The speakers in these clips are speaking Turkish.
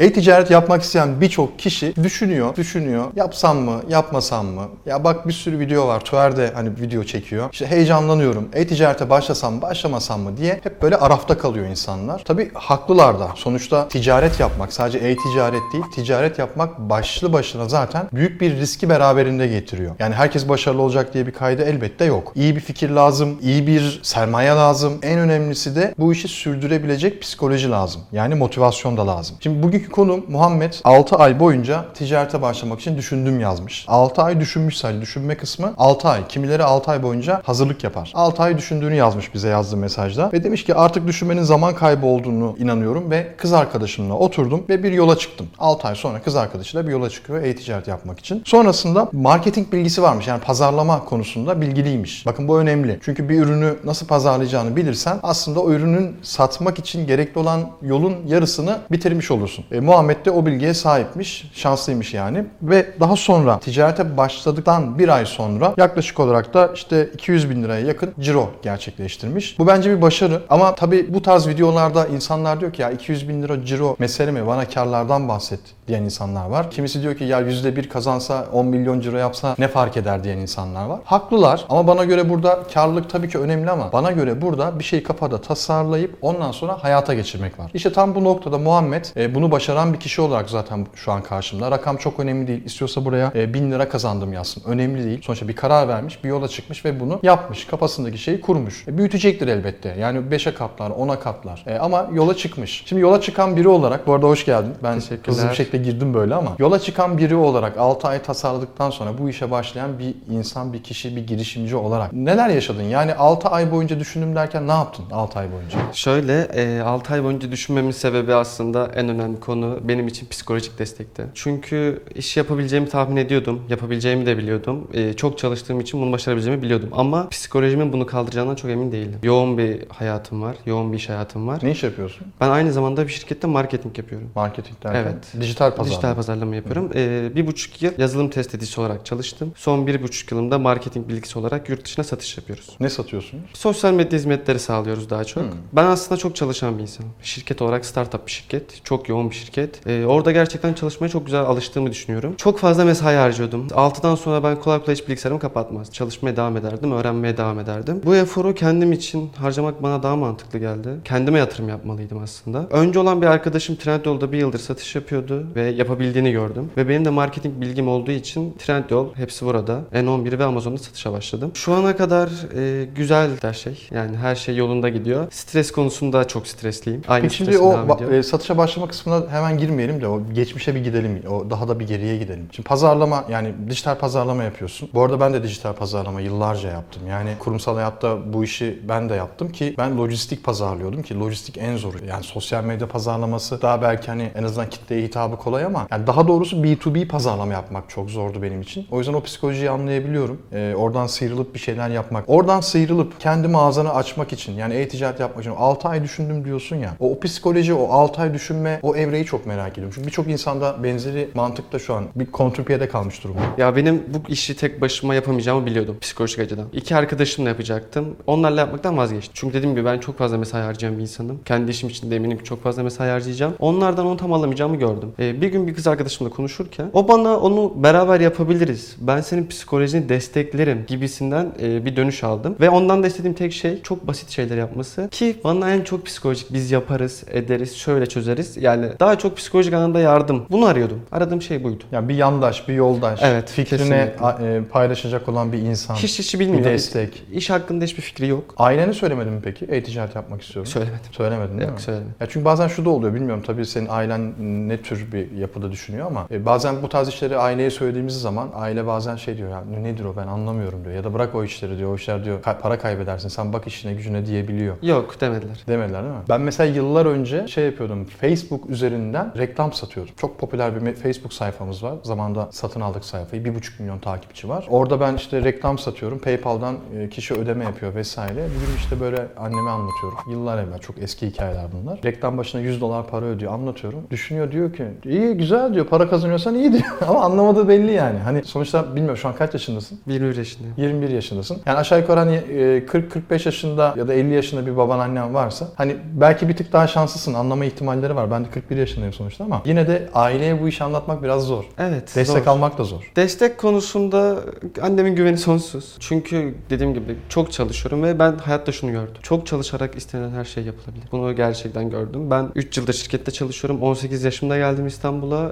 E-ticaret yapmak isteyen birçok kişi düşünüyor, düşünüyor. Yapsam mı, yapmasam mı? Ya bak bir sürü video var. Tuer'de hani video çekiyor. İşte heyecanlanıyorum. E-ticarete başlasam başlamasam mı diye hep böyle arafta kalıyor insanlar. Tabii haklılar da. Sonuçta ticaret yapmak sadece e-ticaret değil, ticaret yapmak başlı başına zaten büyük bir riski beraberinde getiriyor. Yani herkes başarılı olacak diye bir kaydı elbette yok. İyi bir fikir lazım, iyi bir sermaye lazım. En önemlisi de bu işi sürdürebilecek psikoloji lazım. Yani motivasyon da lazım. Şimdi bugünkü konu Muhammed 6 ay boyunca ticarete başlamak için düşündüm yazmış. 6 ay düşünmüş sadece. Düşünme kısmı 6 ay. Kimileri 6 ay boyunca hazırlık yapar. 6 ay düşündüğünü yazmış bize yazdığı mesajda. Ve demiş ki artık düşünmenin zaman kaybı olduğunu inanıyorum ve kız arkadaşımla oturdum ve bir yola çıktım. 6 ay sonra kız arkadaşıyla bir yola çıkıyor e-ticaret yapmak için. Sonrasında marketing bilgisi varmış. Yani pazarlama konusunda bilgiliymiş. Bakın bu önemli. Çünkü bir ürünü nasıl pazarlayacağını bilirsen aslında o ürünün satmak için gerekli olan yolun yarısını bitirmiş olursun. E, Muhammed de o bilgiye sahipmiş. Şanslıymış yani. Ve daha sonra ticarete başladıktan bir ay sonra yaklaşık olarak da işte 200 bin liraya yakın ciro gerçekleştirmiş. Bu bence bir başarı. Ama tabii bu tarz videolarda insanlar diyor ki ya 200 bin lira ciro mesele mi? Bana karlardan bahset diyen insanlar var. Kimisi diyor ki ya %1 kazansa 10 milyon ciro yapsa ne fark eder diyen insanlar var. Haklılar ama bana göre burada karlılık tabii ki önemli ama bana göre burada bir şeyi kafada tasarlayıp ondan sonra hayata geçirmek var. İşte tam bu noktada Muhammed e, bunu başaran bir kişi olarak zaten şu an karşımda. Rakam çok önemli değil. İstiyorsa buraya e, 1000 lira kazandım yazsın. Önemli değil. Sonuçta bir karar vermiş, bir yola çıkmış ve bunu yapmış. Kafasındaki şeyi kurmuş. E, büyütecektir elbette. Yani 5'e katlar, 10'a katlar. E, ama yola çıkmış. Şimdi yola çıkan biri olarak, bu arada hoş geldin. Ben hızlı bir şekilde girdim böyle ama yola çıkan biri olarak 6 ay tasarladıktan sonra bu işe başlayan bir insan, bir kişi, bir girişimci olarak neler yaşadın? Yani 6 ay boyunca düşündüm derken ne yaptın 6 ay boyunca? Şöyle e, 6 ay boyunca düşünmemin sebebi aslında en önemli konu benim için psikolojik destekti. Çünkü iş yapabileceğimi tahmin ediyordum. Yapabileceğimi de biliyordum. E, çok çalıştığım için bunu başarabileceğimi biliyordum. Ama psikolojimin bunu kaldıracağından çok emin değilim. Yoğun bir hayatım var. Yoğun bir iş hayatım var. Ne iş yapıyorsun? Ben aynı zamanda bir şirkette marketing yapıyorum. Marketing derken? Evet. Dijital pazarlama. Dijital pazarlama yapıyorum. Ee, bir buçuk yıl yazılım test edicisi olarak çalıştım. Son bir buçuk yılımda marketing bilgisi olarak yurt dışına satış yapıyoruz. Ne satıyorsunuz? Sosyal medya hizmetleri sağlıyoruz daha çok. Hmm. Ben aslında çok çalışan bir insanım. Şirket olarak startup bir şirket. Çok yoğun bir şirket. Ee, orada gerçekten çalışmaya çok güzel alıştığımı düşünüyorum. Çok fazla mesai harcıyordum. 6'dan sonra ben kolay kolay hiç bilgisayarımı kapatmaz. Çalışmaya devam ederdim, öğrenmeye devam ederdim. Bu eforu kendim için harcamak bana daha mantıklı geldi. Kendime yatırım yapmalıydım aslında. Önce olan bir arkadaşım Trendyol'da bir yıldır satış yapıyordu ve yapabildiğini gördüm. Ve benim de marketing bilgim olduğu için Trendyol, hepsi burada. N11 ve Amazon'da satışa başladım. Şu ana kadar e, güzel her şey. Yani her şey yolunda gidiyor. Stres konusunda çok stresliyim. Aynı Peki şimdi o ba- e, satışa başlama kısmına hemen girmeyelim de o geçmişe bir gidelim. O daha da bir geriye gidelim. Şimdi pazarlama yani dijital pazarlama yapıyorsun. Bu arada ben de dijital pazarlama yıllarca yaptım. Yani kurumsal hayatta bu işi ben de yaptım ki ben lojistik pazarlıyordum ki lojistik en zoru. Yani sosyal medya pazarlaması daha belki hani en azından kitleye hitabı kolay ama yani daha doğrusu B2B pazarlama yapmak çok zordu benim için. O yüzden o psikolojiyi anlayabiliyorum. Ee, oradan sıyrılıp bir şeyler yapmak. Oradan sıyrılıp kendi mağazanı açmak için yani e-ticaret yapmak için 6 ay düşündüm diyorsun ya. O, o psikoloji, o 6 ay düşünme, o evreyi çok merak ediyorum. Çünkü birçok insanda benzeri mantıkta şu an bir kontrpiyede kalmış durumda. Ya benim bu işi tek başıma yapamayacağımı biliyordum psikolojik açıdan. İki arkadaşımla yapacaktım. Onlarla yapmaktan vazgeçtim. Çünkü dediğim gibi ben çok fazla mesai harcayan bir insanım. Kendi işim için de eminim çok fazla mesai harcayacağım. Onlardan onu tam alamayacağımı gördüm. Ee, bir gün bir kız arkadaşımla konuşurken o bana onu beraber yapabiliriz. Ben senin psikolojini desteklerim gibisinden e, bir dönüş aldım. Ve ondan da istediğim tek şey çok basit şeyler yapması. Ki bana en çok psikolojik biz yaparız, ederiz, şöyle çözeriz. Yani daha çok psikolojik anlamda yardım. Bunu arıyordum. Aradığım şey buydu. Yani bir yandaş, bir yoldaş, Evet, fikrini kesinlikle. e, paylaşacak olan bir insan. Hiç hiç bir bilmiyorum. destek. İş hakkında hiçbir fikri yok. Ailene söylemedin mi peki? E-ticaret yapmak istiyorum. Söylemedim. Söylemedin değil mi? Yok söylemedim. Ya çünkü bazen şu da oluyor bilmiyorum tabii senin ailen ne tür bir yapıda düşünüyor ama e, bazen bu tarz işleri aileye söylediğimiz zaman aile bazen şey diyor ya nedir o ben anlamıyorum diyor ya da bırak o işleri diyor o işler diyor "ka- para kaybedersin sen bak işine gücüne diyebiliyor. Yok demediler. Demediler değil mi? Ben mesela yıllar önce şey yapıyordum. Facebook üzerinden reklam satıyordum. Çok popüler bir Facebook sayfamız var. Zamanında satın aldık sayfayı. 1,5 milyon takipçi var. Orada ben işte reklam satıyorum. PayPal'dan e, kişi ödeme yapıyor vesaire. Bir gün işte böyle anneme anlatıyorum. Yıllar evvel çok eski hikayeler bunlar. Reklam başına 100 dolar para ödüyor. Anlatıyorum. Düşünüyor diyor ki iyi güzel diyor. Para kazanıyorsan iyi diyor. Ama anlamadığı belli yani. Hani sonuçta bilmiyorum şu an kaç yaşındasın? 21 yaşındayım. 21 yaşındasın. Yani aşağı yukarı hani e, 40-45 yaşında ya da 50 yaşında bir baban annen varsa hani belki bir tık daha şanslısın. Anlama ihtimalleri var. Ben de 41 yaşındayım sonuçta ama yine de aileye bu işi anlatmak biraz zor. Evet. Destek zor. almak da zor. Destek konusunda annemin güveni sonsuz. Çünkü dediğim gibi çok çalışıyorum ve ben hayatta şunu gördüm. Çok çalışarak istenen her şey yapılabilir. Bunu gerçekten gördüm. Ben 3 yıldır şirkette çalışıyorum. 18 yaşımda geldim İstanbul'a.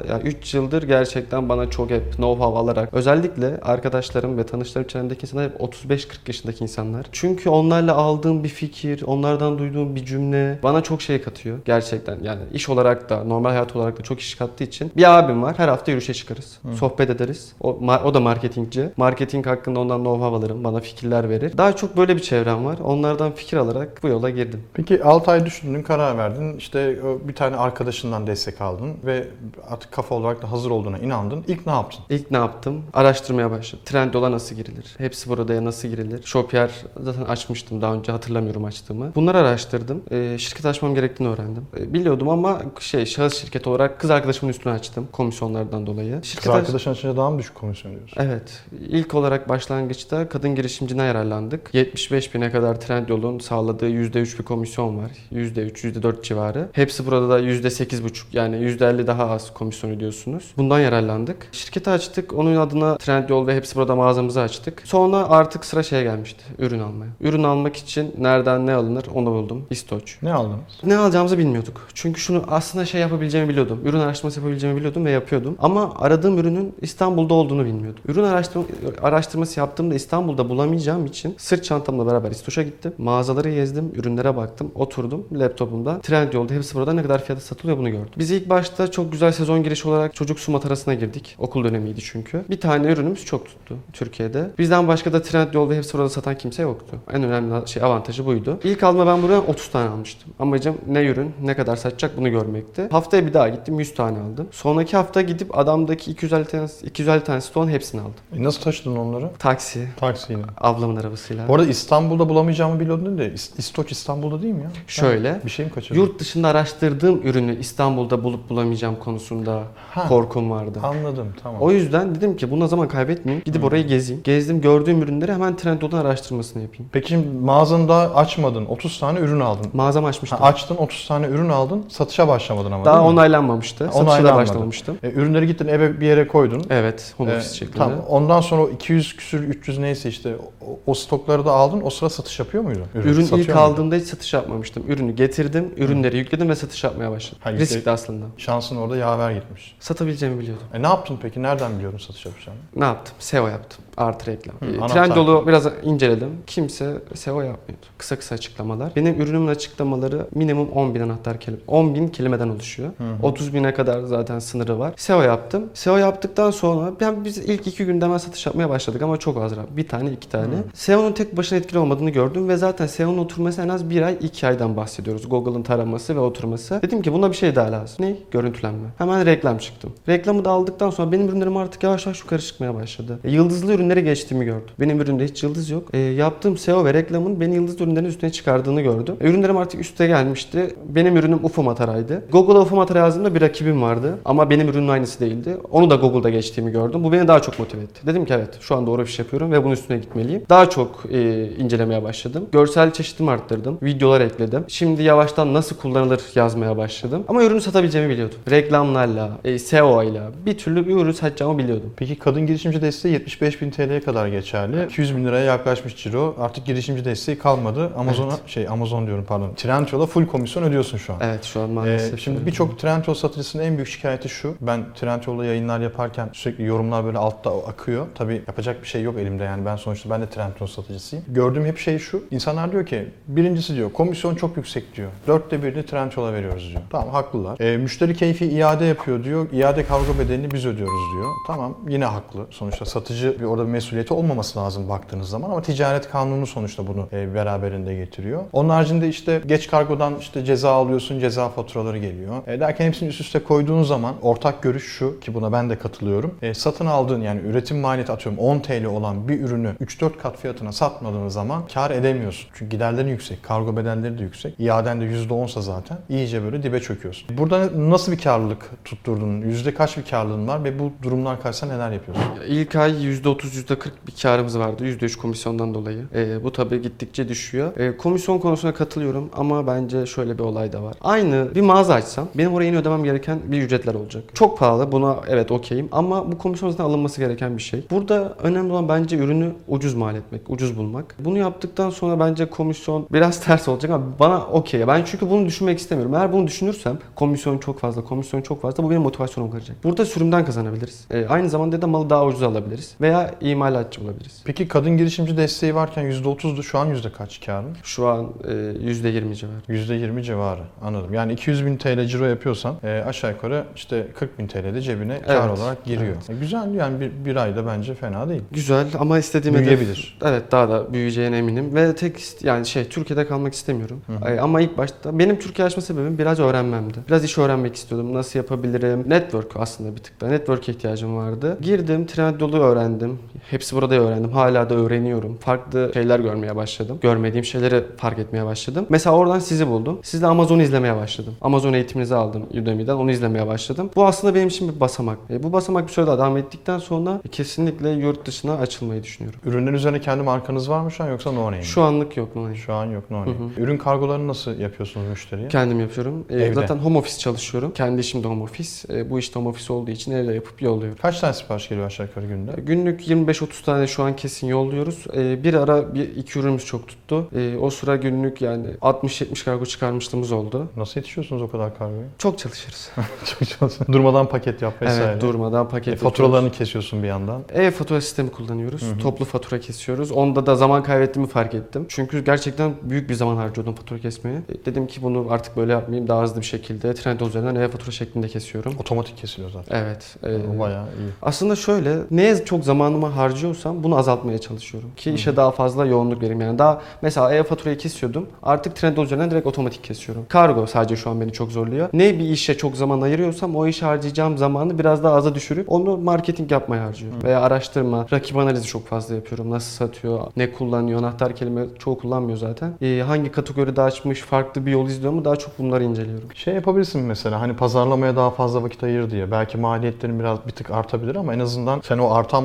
Ya 3 yıldır gerçekten bana çok hep know-how alarak özellikle arkadaşlarım ve tanışlarım çevremdeki insanlar hep 35-40 yaşındaki insanlar. Çünkü onlarla aldığım bir fikir, onlardan duyduğum bir cümle bana çok şey katıyor. Gerçekten yani iş olarak da normal hayat olarak da çok iş kattığı için bir abim var. Her hafta yürüyüşe çıkarız. Sohbet ederiz. O, o da marketingci. Marketing hakkında ondan know-how alırım. Bana fikirler verir. Daha çok böyle bir çevrem var. Onlardan fikir alarak bu yola girdim. Peki 6 ay düşündün, karar verdin. İşte bir tane arkadaşından destek aldın ve artık kafa olarak da hazır olduğuna inandın. İlk ne yaptın? İlk ne yaptım? Araştırmaya başladım. Trendyol'a nasıl girilir? Hepsi buradaya nasıl girilir? Shopier zaten açmıştım daha önce hatırlamıyorum açtığımı. Bunları araştırdım. Ee, şirket açmam gerektiğini öğrendim. Ee, biliyordum ama şey şahıs şirket olarak kız arkadaşımın üstüne açtım komisyonlardan dolayı. Kız Şirket aç- arkadaşın açınca daha mı düşük komisyon ödüyorsun? Evet. İlk olarak başlangıçta kadın girişimcine yararlandık. 75 bine kadar Trendyol'un sağladığı %3 bir komisyon var. %3, %4 civarı. Hepsi burada da %8,5 yani %50 daha az komisyon ödüyorsunuz. Bundan yararlandık. Şirketi açtık. Onun adına Trendyol ve hepsi burada mağazamızı açtık. Sonra artık sıra şeye gelmişti. Ürün almaya. Ürün almak için nereden ne alınır onu buldum. İstoç. Ne aldınız? Ne alacağımızı bilmiyorduk. Çünkü şunu aslında şey yapabileceğimi biliyordum. Ürün araştırması yapabileceğimi biliyordum ve yapıyordum. Ama aradığım ürünün İstanbul'da olduğunu bilmiyordum. Ürün araştırma, araştırması yaptığımda İstanbul'da bulamayacağım için sırt çantamla beraber İstoç'a gittim. Mağazaları gezdim, ürünlere baktım, oturdum laptopumda. Trendyol'da hepsi burada ne kadar fiyata satılıyor bunu gördüm. Biz ilk başta çok güzel sezon girişi olarak çocuk su matarasına girdik. Okul dönemiydi çünkü. Bir tane ürünümüz çok tuttu Türkiye'de. Bizden başka da Trendyol ve hepsi burada satan kimse yoktu. En önemli şey avantajı buydu. İlk alma ben buradan 30 tane almıştım. Amacım ne ürün, ne kadar satacak bunu görmekti. Haftaya bir daha gittim 100 tane aldım. Sonraki hafta gidip adamdaki 250 tane 250 tane stoğun hepsini aldım. E nasıl taşıdın onları? Taksi, Taksiyle. ablamın arabasıyla. Bu arada İstanbul'da bulamayacağımı biliyordun de İst- İstoç İstanbul'da değil mi ya? Şöyle, Bir şey mi kaçırdım? Yurt dışında araştırdığım ürünü İstanbul'da bulup bulamayacağım konusunda Ha. korkum vardı. Anladım tamam. O yüzden dedim ki buna zaman kaybetmeyeyim. Gidip orayı gezeyim. Gezdim gördüğüm ürünleri hemen Trendyol'dan araştırmasını yapayım. Peki şimdi mağazanı daha açmadın. 30 tane ürün aldın. Mağazamı Ha, açmıştım. açtın 30 tane ürün aldın. Satışa başlamadın ama Daha onaylanmamıştı. Satışa da başlamamıştım. E, ürünleri gittin eve bir yere koydun. Evet, home E, office şeklinde. tamam. Ondan sonra o 200 küsür 300 neyse işte o, o stokları da aldın. O sıra satış yapıyor muydun? Ürün satıyor ilk muydun? aldığımda hiç satış yapmamıştım. Ürünü getirdim, ürünleri yükledim ve satış yapmaya başladım. Ha, Riskli aslında. Şansın orada yaver gitmiş. Satabileceğimi biliyordum. E ne yaptın peki? Nereden biliyordun satış yapacağını? Ne yaptım? SEO yaptım. Artı reklam. Hı, Ee. Trendyol'u biraz inceledim. Kimse SEO yapmıyordu. Kısa kısa açıklamalar. Benim ürünümün açıklamaları minimum 10 bin anahtar kelime. 10 bin kelimeden oluşuyor. Hı hı. 30 bine kadar zaten sınırı var. SEO yaptım. SEO yaptıktan sonra ben biz ilk iki günde hemen satış yapmaya başladık ama çok az. Bir tane iki tane. SEO'nun tek başına etkili olmadığını gördüm ve zaten SEO'nun oturması en az bir ay iki aydan bahsediyoruz. Google'ın taraması ve oturması. Dedim ki buna bir şey daha lazım. Ne? Görüntülenme. Hemen reklam çıktım. Reklamı da aldıktan sonra benim ürünlerim artık yavaş yavaş yukarı çıkmaya başladı. E, Yıldızlı ürünlere geçtiğimi gördüm. Benim üründe hiç yıldız yok. E, yaptığım SEO ve reklamın beni yıldızlı ürünlerin üstüne çıkardığını gördüm. E, ürünlerim artık üste gelmişti. Benim ürünüm UFO Matara'ydı. Google'a UFO Matara yazdığımda bir rakibim vardı. Ama benim ürünün aynısı değildi. Onu da Google'da geçtiğimi gördüm. Bu beni daha çok motive etti. Dedim ki evet şu an doğru bir şey yapıyorum ve bunun üstüne gitmeliyim. Daha çok e, incelemeye başladım. Görsel çeşitimi arttırdım. Videolar ekledim. Şimdi yavaştan nasıl kullanılır yazmaya başladım. Ama ürünü satabileceğimi biliyordum. Reklamlarla, e, SEO ile bir türlü bir ürün satacağımı biliyordum. Peki kadın girişimci desteği 75 bin TL'ye kadar geçerli. 200 bin liraya yaklaşmış ciro. Artık girişimci desteği kalmadı. Amazon'a şey Amazon diyorum pardon. Trendyol'a full komisyon ödüyorsun şu an. Evet şu an Ee, maalesef. şimdi öyle. birçok Trendyol satıcısının en büyük şikayeti şu. Ben Trendyol'da yayınlar yaparken sürekli yorumlar böyle altta akıyor. Tabii yapacak bir şey yok elimde yani ben sonuçta ben de Trendyol satıcısıyım. Gördüğüm hep şey şu. İnsanlar diyor ki birincisi diyor komisyon çok yüksek diyor. Dörtte birini Trendyol'a veriyoruz diyor. Tamam haklılar. Ee, müşteri keyfi iade yapıyor diyor. İade kavga bedelini biz ödüyoruz diyor. Tamam yine haklı. Sonuçta satıcı bir orada bir mesuliyeti olmaması lazım baktığınız zaman ama ticaret kanunu sonuçta bunu e, beraberinde getiriyor. Onun haricinde işte geç kargodan işte ceza alıyorsun, ceza faturaları geliyor. E, derken hepsini üst üste koyduğun zaman ortak görüş şu ki buna ben de katılıyorum. E, satın aldığın yani üretim maliyeti atıyorum 10 TL olan bir ürünü 3-4 kat fiyatına satmadığın zaman kar edemiyorsun. Çünkü giderlerin yüksek, kargo bedelleri de yüksek. İaden de %10'sa zaten iyice böyle dibe çöküyorsun. Burada nasıl bir karlılık tutturdun? Yüzde kaç bir karlılığın var ve bu durumlar karşısında neler yapıyorsun? İlk ay %30, %40 bir karımız vardı. %3 komisyondan dolayı. Ee, bu tabii gittikçe düşüyor. Ee, komisyon konusuna katılıyorum ama bence şöyle bir olay da var. Aynı bir mağaza açsam benim oraya yine ödemem gereken bir ücretler olacak. Çok pahalı buna evet okeyim ama bu komisyon zaten alınması gereken bir şey. Burada önemli olan bence ürünü ucuz mal etmek, ucuz bulmak. Bunu yaptıktan sonra bence komisyon biraz ters olacak ama bana okey. Ben çünkü bunu düşünmek istemiyorum. Eğer bunu düşünürsem komisyon çok fazla, komisyon çok fazla bu benim motivasyonumu kıracak. Burada sürümden kazanabiliriz. Ee, aynı zamanda da malı daha ucuz alabiliriz. Veya imalatçı olabiliriz. Peki kadın girişimci desteği varken %30'du şu an yüzde kaç karın? Şu an e, %20 civarı. %20 civarı anladım. Yani 200 bin TL ciro yapıyorsan e, aşağı yukarı işte 40 bin TL de cebine kar Evet, olarak giriyor. E, güzel yani bir, bir ayda bence fena değil. Güzel ama istediğim hedef- Büyüyebilir. Evet daha da büyüyeceğine eminim ve tek yani şey Türkiye'de kalmak istemiyorum. Hı hı. Ama ilk başta benim Türkiye açma sebebim biraz öğrenmemdi. Biraz iş öğrenmek istiyordum. Nasıl yapabilirim? Network aslında bir tık da. Network ihtiyacım vardı. Girdim, Trendyol'u öğrendim. Hepsi burada öğrendim. Hala da öğreniyorum. Farklı şeyler görmeye başladım. Görmediğim şeyleri fark etmeye başladım. Mesela oradan sizi buldum. Sizde Amazon izlemeye başladım. Amazon eğitiminizi aldım Udemy'den. Onu izlemeye başladım. Bu aslında benim için bir basamak. E, bu basamak bir süre daha devam ettikten sonra kesinlikle yurt dışına açılmayı düşünüyorum. Ürünlerin üzerine kendi markanız var mı şu an yoksa no name? Şu anlık yok. Nine. Şu an yok no name. Ürün kargolarını nasıl yapıyorsunuz müşteriye? Kendim yapıyorum. Ee, Evde. zaten home office çalışıyorum. Kendi işim de home office. Ee, bu işte home office olduğu için evde yapıp yolluyorum. Kaç tane sipariş geliyor aşağı yukarı günde? Ee, Günlük 25-30 tane şu an kesin yolluyoruz. Ee, bir ara bir iki ürünümüz çok tuttu. Ee, o sıra günlük yani 60-70 kargo çıkarmışlığımız oldu. Nasıl yetişiyorsunuz o kadar kargoya? Çok çalışırız. Çok çalışıyorsun. Durmadan paket yap vesaire. evet durmadan paket E, yapıyoruz. faturalarını kesiyorsun bir yandan. E-fatura sistemi kullanıyoruz. Hı hı. Toplu fatura kesiyoruz. Onda da zaman kaybettiğimi fark ettim. Çünkü gerçekten büyük bir zaman harcıyordum fatura kesmeye. E, Dedim ki bunu artık böyle yapmayayım. Daha hızlı bir şekilde Trendyol üzerinden e-fatura şeklinde kesiyorum. Otomatik kesiliyor zaten. Evet. e, bayağı iyi. Aslında şöyle neye çok zamanımı harcıyorsam bunu azaltmaya çalışıyorum. Ki işe daha fazla yoğunluk vereyim. Yani daha mesela e-faturayı kesiyordum. Artık Trendyol üzerinden direkt otomatik kesiyorum. Kargo sadece şu an beni çok zorluyor. Ne bir işe çok zaman ayırıyorsam o işe harcayacağım zamanı biraz daha aza düşürüp onu marketing yapmaya harcıyorum. Veya araştırma, rakip analizi çok fazla yapıyorum. Nasıl satıyor, ne kullanıyor, anahtar kelime çoğu kullanmıyor zaten. Ee, hangi kategoride açmış, farklı bir yol izliyor mu daha çok bunları inceliyorum. Şey yapabilirsin mesela hani pazarlamaya daha fazla vakit ayır diye. Belki maliyetlerin biraz bir tık artabilir ama en azından sen o artan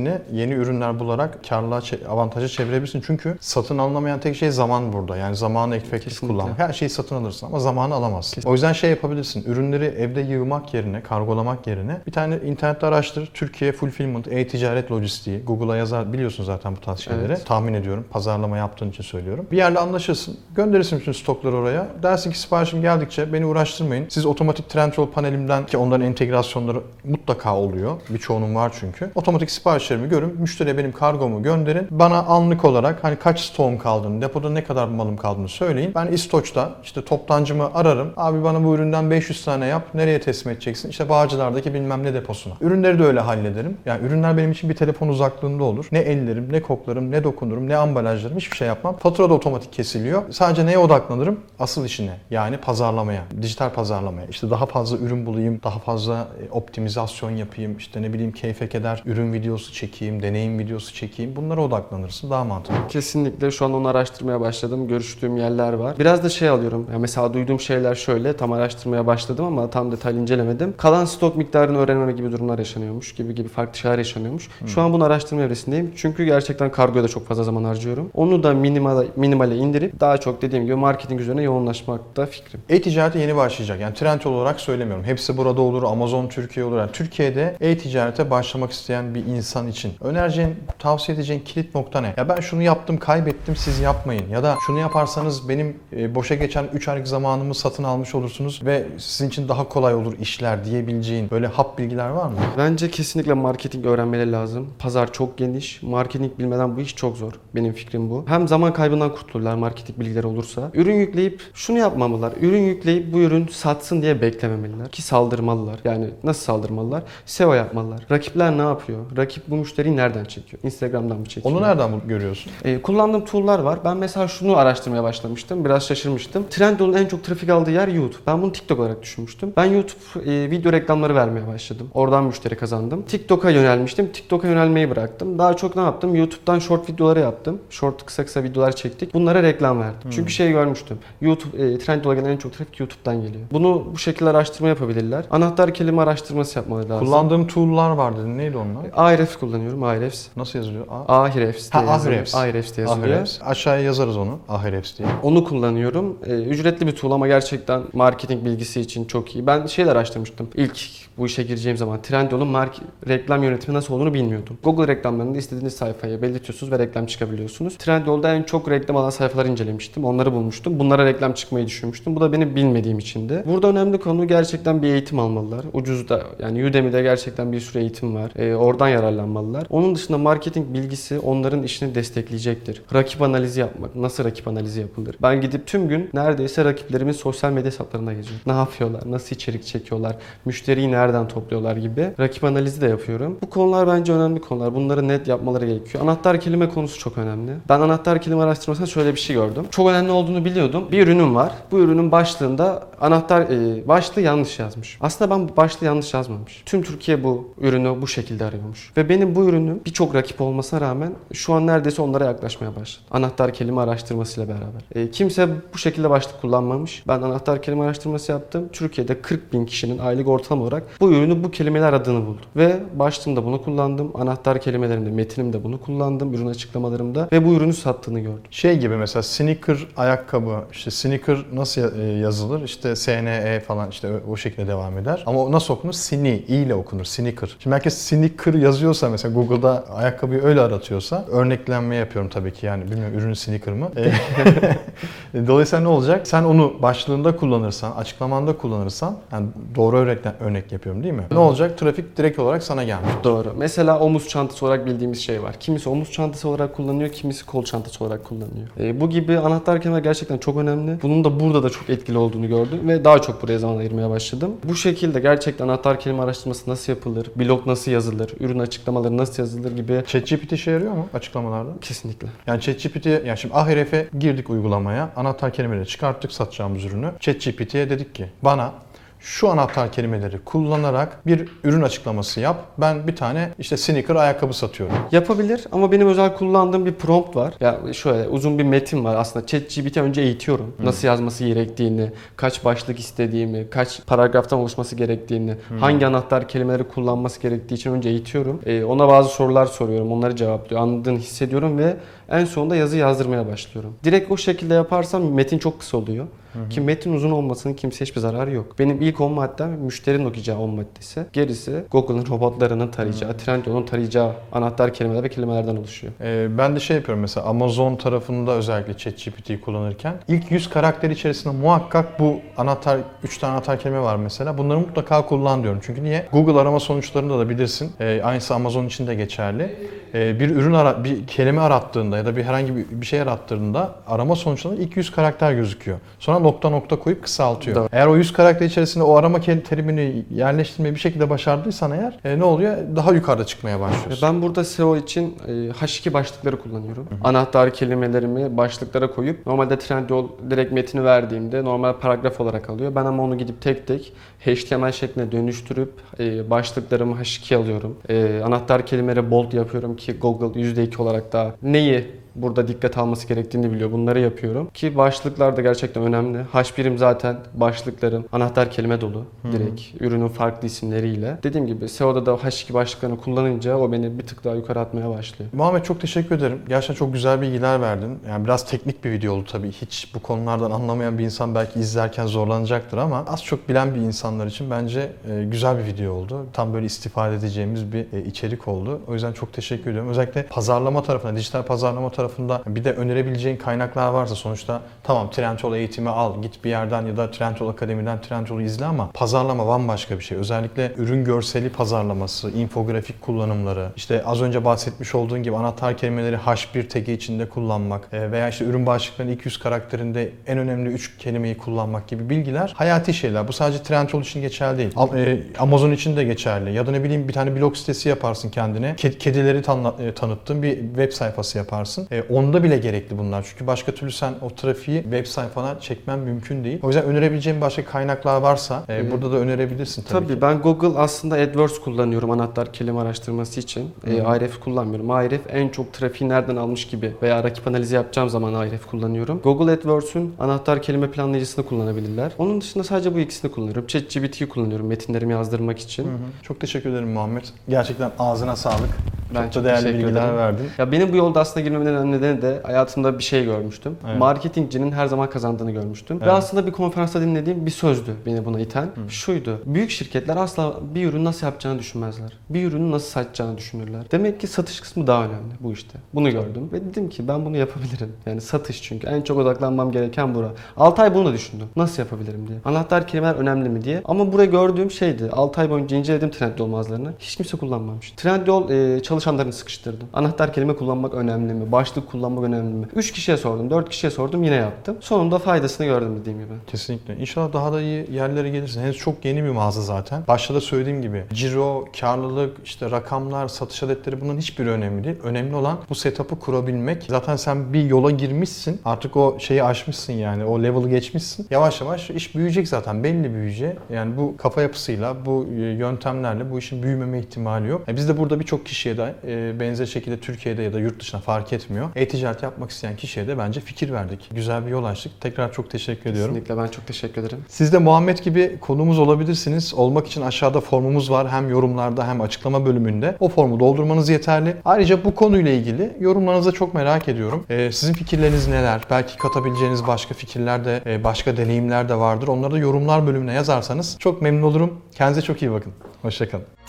maliyetini yeni ürünler bularak karlığa, avantaja çevirebilirsin. Çünkü satın alınamayan tek şey zaman burada. Yani zamanı efektif Kesinlikle. kullan. Her şeyi satın alırsın ama zamanı alamazsın. O yüzden şey yapabilirsin. Ürünleri evde yığmak yerine, kargolamak yerine bir tane internette araştır. Türkiye Fulfillment, e-ticaret lojistiği. Google'a yazar. Biliyorsun zaten bu tarz şeyleri. Evet. Tahmin ediyorum. Pazarlama yaptığın için söylüyorum. Bir yerle anlaşırsın. Gönderirsin bütün stokları oraya. Dersin ki siparişim geldikçe beni uğraştırmayın. Siz otomatik Trendyol panelimden ki onların entegrasyonları mutlaka oluyor. Birçoğunun var çünkü. Otomatik siparişlerimi görün. Müşteriye benim kargomu gönderin. Bana anlık olarak hani kaç stoğum kaldığını, depoda ne kadar malım kaldığını söyleyin. Ben İstoç'ta işte toptancımı ararım. Abi bana bu üründen 500 tane yap. Nereye teslim edeceksin? İşte Bağcılar'daki bilmem ne deposuna. Ürünleri de öyle hallederim. Yani ürünler benim için bir telefon uzaklığında olur. Ne ellerim, ne koklarım, ne dokunurum, ne ambalajlarım hiçbir şey yapmam. Fatura da otomatik kesiliyor. Sadece neye odaklanırım? Asıl işine. Yani pazarlamaya, dijital pazarlamaya. İşte daha fazla ürün bulayım, daha fazla e, optimizasyon yapayım, işte ne bileyim keyfe keder ürün videosu çekeyim, deneyim videosu çekeyim. Bunlara odaklanırsın. Daha mantıklı. Kesinlikle şu an onu araştırmaya başladım. Görüştüğüm yerler var. Biraz da şey alıyorum. Ya mesela duyduğum şeyler şöyle. Tam araştırmaya başladım ama tam detaylı incelemedim. Kalan stok miktarını öğrenmeme gibi durumlar yaşanıyormuş. Gibi gibi farklı şeyler yaşanıyormuş. Şu an bunu araştırma evresindeyim. Çünkü gerçekten kargoya da çok fazla zaman harcıyorum. Onu da minimale, minimale indirip daha çok dediğim gibi marketing üzerine yoğunlaşmakta fikrim. E-ticarete yeni başlayacak. Yani Trendyol olarak söylemiyorum. Hepsi burada olur, Amazon Türkiye olur. Yani Türkiye'de e-ticarete başlamak isteyen bir insan için önereceğin, tavsiye edeceğin kilit nokta ne? Ya ben şunu yaptım, kaybettim, siz yapmayın. Ya da şunu yaparsanız benim e, boşa geçen 3 aylık zamanımı satın almış olursunuz ve sizin için daha kolay olur işler diyebileceğin böyle hap bilgiler var mı? Bence kesinlikle marketing öğrenmeleri lazım. Pazar çok geniş. Marketing bilmeden bu iş çok zor. Benim fikrim bu. Hem zaman kaybından kurtulurlar marketing bilgileri olursa. Ürün yükleyip şunu yapmamalılar. Ürün yükleyip bu ürün satsın diye beklememeliler. Ki saldırmalılar. Yani nasıl saldırmalılar? SEO yapmalılar. Rakipler ne yapıyor? Rakip bu müşteriyi nereden çekiyor? Instagram'dan mı çekiyor? Onu nereden görüyorsun? Ee, kullandığım tool'lar var. Ben mesela şunu araştırmaya başlamıştım. Biraz şaşırmıştım. Trendyol'un en çok trafik aldığı yer YouTube. Ben bunu TikTok olarak düşünmüştüm. Ben YouTube e, video reklamları vermeye başladım. Oradan müşteri kazandım. TikTok'a yönelmiştim. TikTok'a yönelmeyi bıraktım. Daha çok ne yaptım? YouTube'dan short videoları yaptım. Short kısa kısa videolar çektik. Bunlara reklam verdim. Çünkü şey görmüştüm. YouTube e, Trendyol'a gelen en çok trafik YouTube'dan geliyor. Bunu bu şekilde araştırma yapabilirler. Anahtar kelime araştırması yapmaları lazım. Kullandığım tool'lar var dedin. Neydi onlar? Ahrefs kullanıyorum. Ahrefs. Nasıl yazılıyor? A- Ahrefs Ha, diye yazılıyor. Ahrefs. Ahrefs diye yazılıyor. Ahrefs. Aşağıya yazarız onu. Ahrefs diye. Onu kullanıyorum. Ee, ücretli bir tool ama gerçekten marketing bilgisi için çok iyi. Ben şeyler araştırmıştım. İlk bu işe gireceğim zaman Trendyol'un mark reklam yönetimi nasıl olduğunu bilmiyordum. Google reklamlarında istediğiniz sayfaya belirtiyorsunuz ve reklam çıkabiliyorsunuz. Trendyol'da en çok reklam alan sayfalar incelemiştim. Onları bulmuştum. Bunlara reklam çıkmayı düşünmüştüm. Bu da benim bilmediğim içindi. Burada önemli konu gerçekten bir eğitim almalılar. Ucuz da yani Udemy'de gerçekten bir sürü eğitim var. Ee, oradan yararlanmalılar. Onun dışında marketing bilgisi onların işini destekleyecektir. Rakip analizi yapmak. Nasıl rakip analizi yapılır? Ben gidip tüm gün neredeyse rakiplerimin sosyal medya hesaplarına geziyorum. Ne yapıyorlar? Nasıl içerik çekiyorlar? Müşteriyi nereden topluyorlar gibi. Rakip analizi de yapıyorum. Bu konular bence önemli konular. Bunları net yapmaları gerekiyor. Anahtar kelime konusu çok önemli. Ben anahtar kelime araştırmasında şöyle bir şey gördüm. Çok önemli olduğunu biliyordum. Bir ürünüm var. Bu ürünün başlığında anahtar e, başlığı yanlış yazmış. Aslında ben başlığı yanlış yazmamış. Tüm Türkiye bu ürünü bu şekilde arıyormuş. Ve benim bu ürünüm birçok rakip olmasına rağmen şu an neredeyse onlara yaklaşmaya başladı. Anahtar kelime araştırmasıyla beraber. E, kimse bu şekilde başlık kullanmamış. Ben anahtar kelime araştırması yaptım. Türkiye'de 40 bin kişinin aylık ortalama olarak bu ürünü bu kelimeler adını buldum. Ve başlığımda bunu kullandım. Anahtar kelimelerimde, metinimde bunu kullandım. Ürün açıklamalarımda. Ve bu ürünü sattığını gördüm. Şey gibi mesela sneaker ayakkabı, işte sneaker nasıl e, yazılır? İşte SNE falan işte o- şekilde devam eder. Ama o nasıl okunur? Sini, i ile okunur. Sneaker. Şimdi herkes sneaker yazıyorsa mesela Google'da ayakkabıyı öyle aratıyorsa örneklenme yapıyorum tabii ki yani bilmiyorum ürünün sneaker mı? E, Dolayısıyla ne olacak? Sen onu başlığında kullanırsan, açıklamanda kullanırsan yani doğru örnek, örnek yapıyorum değil mi? Ne olacak? Trafik direkt olarak sana gelmiş. Doğru. Mesela omuz çantası olarak bildiğimiz şey var. Kimisi omuz çantası olarak kullanıyor, kimisi kol çantası olarak kullanıyor. E, bu gibi anahtar kelimeler gerçekten çok önemli. Bunun da burada da çok etkili olduğunu gördüm ve daha çok buraya zaman ayırmaya başladım. Bu şekilde gerçekten anahtar kelime araştırması nasıl yapılır, blog nasıl yazılır, ürün açıklamaları nasıl yazılır gibi ChatGPT işe yarıyor mu açıklamalarda? kesinlikle. Yani ChatGPT, yani şimdi Ahref'e girdik uygulamaya. Anahtar kelimeleri çıkarttık satacağımız ürünü. ChatGPT'ye dedik ki bana şu anahtar kelimeleri kullanarak bir ürün açıklaması yap. Ben bir tane işte sneaker ayakkabı satıyorum. Yapabilir ama benim özel kullandığım bir prompt var. Ya şöyle uzun bir metin var aslında. ChatGPT önce eğitiyorum. Nasıl yazması gerektiğini, kaç başlık istediğimi, kaç paragraftan oluşması gerektiğini, hangi anahtar kelimeleri kullanması gerektiği için önce eğitiyorum. Ee, ona bazı sorular soruyorum. Onları cevaplıyor. Anladığını hissediyorum ve en sonunda yazı yazdırmaya başlıyorum. Direkt o şekilde yaparsam metin çok kısa oluyor. Ki metin uzun olmasının kimseye hiçbir zararı yok. Benim ilk 10 maddem müşterinin okuyacağı 10 maddesi. Gerisi Google'ın robotlarının tarayacağı, Trendyol'un tarayacağı anahtar kelimeler ve kelimelerden oluşuyor. Ee, ben de şey yapıyorum mesela Amazon tarafında özellikle ChatGPT'yi kullanırken ilk 100 karakter içerisinde muhakkak bu anahtar 3 tane anahtar kelime var mesela. Bunları mutlaka kullan diyorum. Çünkü niye? Google arama sonuçlarında da bilirsin. Ee, aynısı Amazon için de geçerli. Ee, bir ürün ara bir kelime arattığında ya da bir herhangi bir, bir şey arattığında arama sonuçlarında ilk 100 karakter gözüküyor. Sonra nokta nokta koyup kısaltıyor. Doğru. Eğer o 100 karakter içerisinde o arama terimini yerleştirmeyi bir şekilde başardıysan eğer e, ne oluyor? Daha yukarıda çıkmaya başlıyorsun. Ben burada SEO için e, H2 başlıkları kullanıyorum. Anahtar kelimelerimi başlıklara koyup normalde Trendyol direkt metini verdiğimde normal paragraf olarak alıyor. Ben ama onu gidip tek tek HTML şekline dönüştürüp e, başlıklarımı H2 alıyorum. E, anahtar kelimeleri bold yapıyorum ki Google %2 olarak da neyi burada dikkat alması gerektiğini biliyor. Bunları yapıyorum. Ki başlıklar da gerçekten önemli. H1'im zaten başlıklarım anahtar kelime dolu. Direkt ürünün farklı isimleriyle. Dediğim gibi SEO'da da H2 başlıklarını kullanınca o beni bir tık daha yukarı atmaya başlıyor. Muhammed çok teşekkür ederim. Gerçekten çok güzel bilgiler verdin. Yani biraz teknik bir video oldu tabii. Hiç bu konulardan anlamayan bir insan belki izlerken zorlanacaktır ama az çok bilen bir insanlar için bence e, güzel bir video oldu. Tam böyle istifade edeceğimiz bir e, içerik oldu. O yüzden çok teşekkür ediyorum. Özellikle pazarlama tarafında, dijital pazarlama tarafında bir de önerebileceğin kaynaklar varsa sonuçta tamam Trendyol eğitimi al, git bir yerden ya da Trendyol Akademi'den Trendyol'u izle ama pazarlama bambaşka bir şey. Özellikle ürün görseli pazarlaması, infografik kullanımları, işte az önce bahsetmiş olduğun gibi anahtar kelimeleri H1 tagi içinde kullanmak e, veya işte ürün başlıklarının 200 karakterinde en önemli 3 kelimeyi kullanmak gibi bilgiler hayati şeyler. Bu sadece Trendyol için geçerli değil. E, Amazon için de geçerli. Ya da ne bileyim bir tane blog sitesi yaparsın kendine. Ke- Kedileri e, tanıttığın bir web sayfası yaparsın. E, Onda bile gerekli bunlar. Çünkü başka türlü sen o trafiği web sayfana çekmen mümkün değil. O yüzden önerebileceğin başka kaynaklar varsa e, Ee, burada da önerebilirsin tabii, Tabii ki. ben Google aslında AdWords kullanıyorum anahtar kelime araştırması için. E, Ahref kullanmıyorum. Ahref en çok trafiği nereden almış gibi veya rakip analizi yapacağım zaman Ahref kullanıyorum. Google AdWords'un anahtar kelime planlayıcısını kullanabilirler. Onun dışında sadece bu ikisini kullanıyorum. ChatGPT'yi kullanıyorum metinlerimi yazdırmak için. Hı hı. Çok teşekkür ederim Muhammed. Gerçekten ağzına sağlık. Ben çok çok değerli bilgiler verdin. Ya benim bu yolda aslında girmemin en önemli nedeni de hayatımda bir şey görmüştüm. Evet. Marketingcinin her zaman kazandığını görmüştüm. Ve Evet. aslında bir konferansta dinlediğim bir sözdü beni buna iten. Şuydu. Büyük şirketler asla bir ürün nasıl yapacağını düşünmezler. Bir ürünü nasıl satacağını düşünürler. Demek ki satış kısmı daha önemli bu işte. Bunu gördüm ve dedim ki ben bunu yapabilirim. Yani satış çünkü en çok odaklanmam gereken bura. 6 ay bunu da düşündüm. Nasıl yapabilirim diye. Anahtar kelimeler önemli mi diye. Ama buraya gördüğüm şeydi. 6 ay boyunca inceledim Trendyol mağazalarını. Hiç kimse kullanmamış. Trendyol e, çalışanlarını sıkıştırdı. Anahtar kelime kullanmak önemli mi? Başlık kullanmak önemli mi? 3 kişiye sordum, 4 kişiye sordum yine yaptım. Sonunda faydasını gördüm dediğim gibi. Kesinlikle. İnşallah daha da iyi yerlere gelirsin. Henüz çok yeni bir mağaza zaten. Başta da söylediğim gibi ciro, karlılık, işte rakamlar, satış adetleri bunların hiçbiri önemli değil. Önemli olan bu setup'ı kurabilmek. Zaten sen bir yola girmişsin. Artık o şeyi aşmışsın yani. O level'ı geçmişsin. Yavaş yavaş iş büyüyecek zaten. Belli büyüyecek. Yani bu kafa yapısıyla, bu e, yöntemlerle bu işin büyümeme ihtimali yok. E, Biz de burada birçok kişiye de e, benzer şekilde Türkiye'de ya da yurt dışına fark etmiyor. E-ticaret yapmak isteyen kişiye de bence fikir verdik. Güzel bir yol açtık. Tekrar çok teşekkür ediyorum. Kesinlikle ben çok teşekkür ederim. Siz de Muhammed gibi konumuz olabilirsiniz. Olmak için aşağıda formumuz var. Hem yorumlarda hem açıklama bölümünde. O formu doldurmanız yeterli. Ayrıca bu konuyla ilgili yorumlarınızı da çok merak ediyorum. Ee, sizin fikirleriniz neler? Belki katabileceğiniz başka fikirler de, e, başka deneyimler de vardır. Onları da yorumlar bölümüne yazarsanız çok memnun olurum. Kendinize çok iyi bakın. Hoşçakalın.